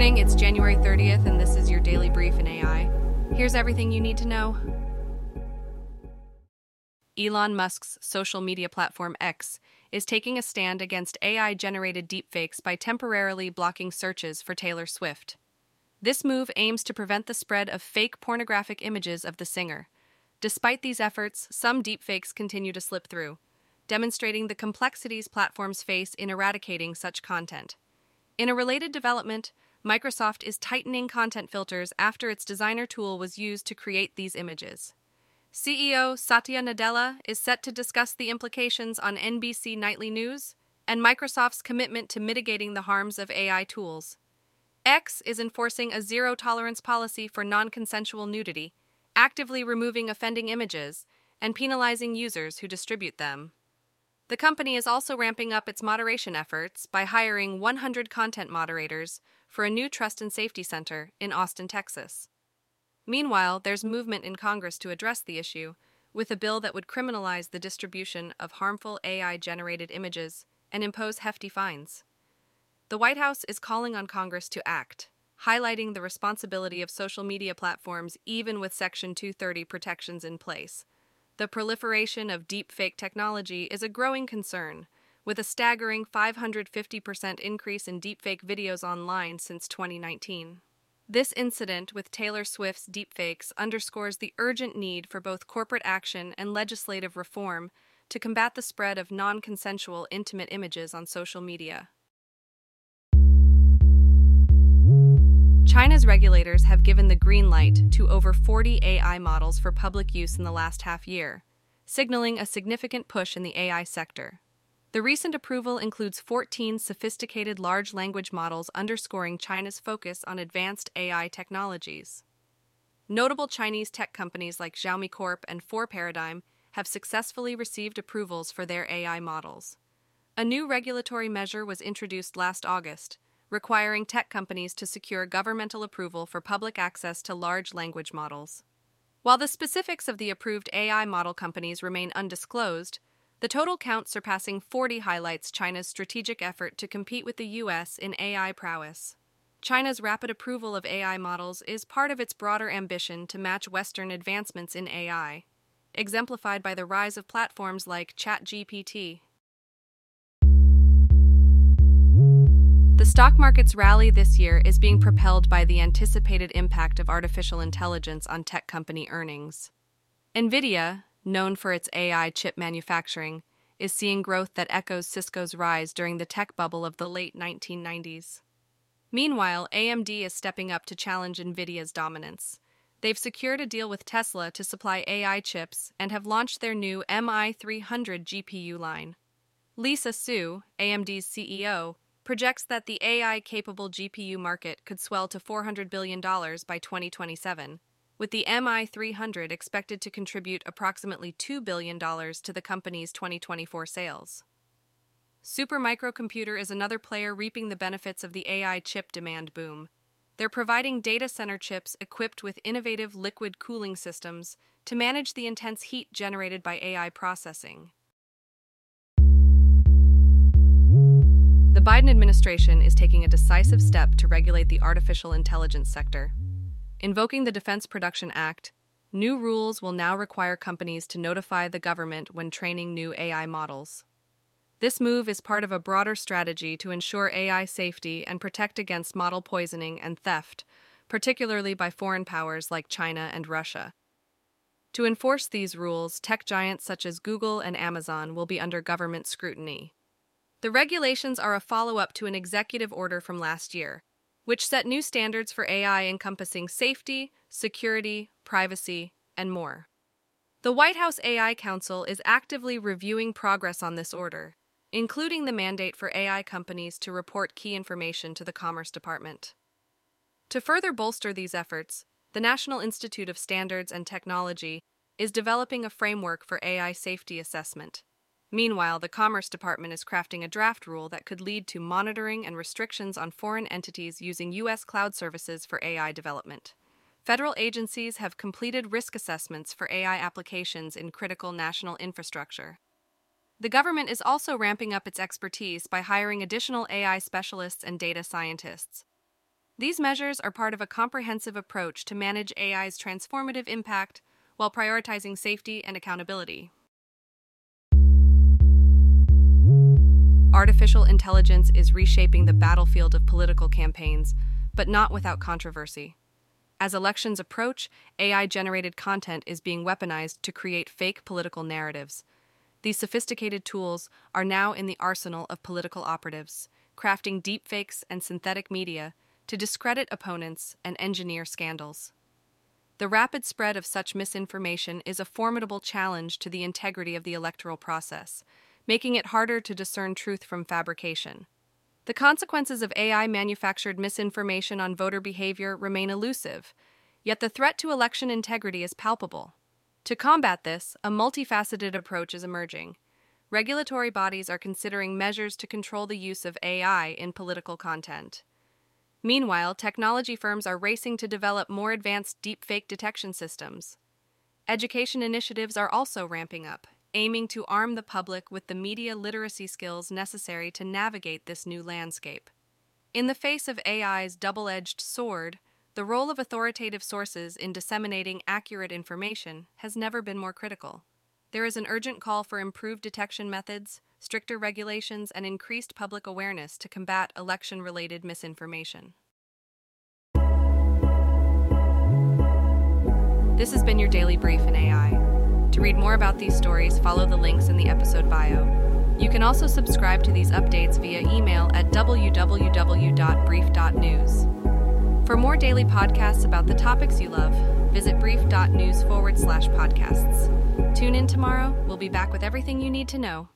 morning, it's January 30th, and this is your daily brief in AI. Here's everything you need to know. Elon Musk's social media platform X is taking a stand against AI generated deepfakes by temporarily blocking searches for Taylor Swift. This move aims to prevent the spread of fake pornographic images of the singer. Despite these efforts, some deepfakes continue to slip through, demonstrating the complexities platforms face in eradicating such content. In a related development, Microsoft is tightening content filters after its designer tool was used to create these images. CEO Satya Nadella is set to discuss the implications on NBC Nightly News and Microsoft's commitment to mitigating the harms of AI tools. X is enforcing a zero tolerance policy for non consensual nudity, actively removing offending images, and penalizing users who distribute them. The company is also ramping up its moderation efforts by hiring 100 content moderators for a new trust and safety center in Austin, Texas. Meanwhile, there's movement in Congress to address the issue, with a bill that would criminalize the distribution of harmful AI generated images and impose hefty fines. The White House is calling on Congress to act, highlighting the responsibility of social media platforms even with Section 230 protections in place. The proliferation of deepfake technology is a growing concern, with a staggering 550% increase in deepfake videos online since 2019. This incident with Taylor Swift's deepfakes underscores the urgent need for both corporate action and legislative reform to combat the spread of non consensual intimate images on social media. China's regulators have given the green light to over 40 AI models for public use in the last half year, signaling a significant push in the AI sector. The recent approval includes 14 sophisticated large language models underscoring China's focus on advanced AI technologies. Notable Chinese tech companies like Xiaomi Corp and 4Paradigm have successfully received approvals for their AI models. A new regulatory measure was introduced last August requiring tech companies to secure governmental approval for public access to large language models. While the specifics of the approved AI model companies remain undisclosed, the total count surpassing 40 highlights China's strategic effort to compete with the U.S. in AI prowess. China's rapid approval of AI models is part of its broader ambition to match Western advancements in AI, exemplified by the rise of platforms like ChatGPT. The stock market's rally this year is being propelled by the anticipated impact of artificial intelligence on tech company earnings. NVIDIA, known for its AI chip manufacturing, is seeing growth that echoes Cisco's rise during the tech bubble of the late 1990s. Meanwhile, AMD is stepping up to challenge NVIDIA's dominance. They've secured a deal with Tesla to supply AI chips and have launched their new MI300 GPU line. Lisa Su, AMD's CEO, projects that the AI capable GPU market could swell to $400 billion by 2027, with the MI300 expected to contribute approximately $2 billion to the company's 2024 sales. Supermicro is another player reaping the benefits of the AI chip demand boom. They're providing data center chips equipped with innovative liquid cooling systems to manage the intense heat generated by AI processing. The Biden administration is taking a decisive step to regulate the artificial intelligence sector. Invoking the Defense Production Act, new rules will now require companies to notify the government when training new AI models. This move is part of a broader strategy to ensure AI safety and protect against model poisoning and theft, particularly by foreign powers like China and Russia. To enforce these rules, tech giants such as Google and Amazon will be under government scrutiny. The regulations are a follow up to an executive order from last year, which set new standards for AI encompassing safety, security, privacy, and more. The White House AI Council is actively reviewing progress on this order, including the mandate for AI companies to report key information to the Commerce Department. To further bolster these efforts, the National Institute of Standards and Technology is developing a framework for AI safety assessment. Meanwhile, the Commerce Department is crafting a draft rule that could lead to monitoring and restrictions on foreign entities using U.S. cloud services for AI development. Federal agencies have completed risk assessments for AI applications in critical national infrastructure. The government is also ramping up its expertise by hiring additional AI specialists and data scientists. These measures are part of a comprehensive approach to manage AI's transformative impact while prioritizing safety and accountability. Artificial intelligence is reshaping the battlefield of political campaigns, but not without controversy. As elections approach, AI generated content is being weaponized to create fake political narratives. These sophisticated tools are now in the arsenal of political operatives, crafting deepfakes and synthetic media to discredit opponents and engineer scandals. The rapid spread of such misinformation is a formidable challenge to the integrity of the electoral process, making it harder to discern truth from fabrication. The consequences of AI manufactured misinformation on voter behavior remain elusive, yet the threat to election integrity is palpable. To combat this, a multifaceted approach is emerging. Regulatory bodies are considering measures to control the use of AI in political content. Meanwhile, technology firms are racing to develop more advanced deepfake detection systems. Education initiatives are also ramping up, aiming to arm the public with the media literacy skills necessary to navigate this new landscape. In the face of AI's double edged sword, the role of authoritative sources in disseminating accurate information has never been more critical. There is an urgent call for improved detection methods, stricter regulations, and increased public awareness to combat election related misinformation. This has been your daily brief in AI. To read more about these stories, follow the links in the episode bio. You can also subscribe to these updates via email at www.brief.news. For more daily podcasts about the topics you love, visit brief.news forward slash podcasts. Tune in tomorrow. We'll be back with everything you need to know.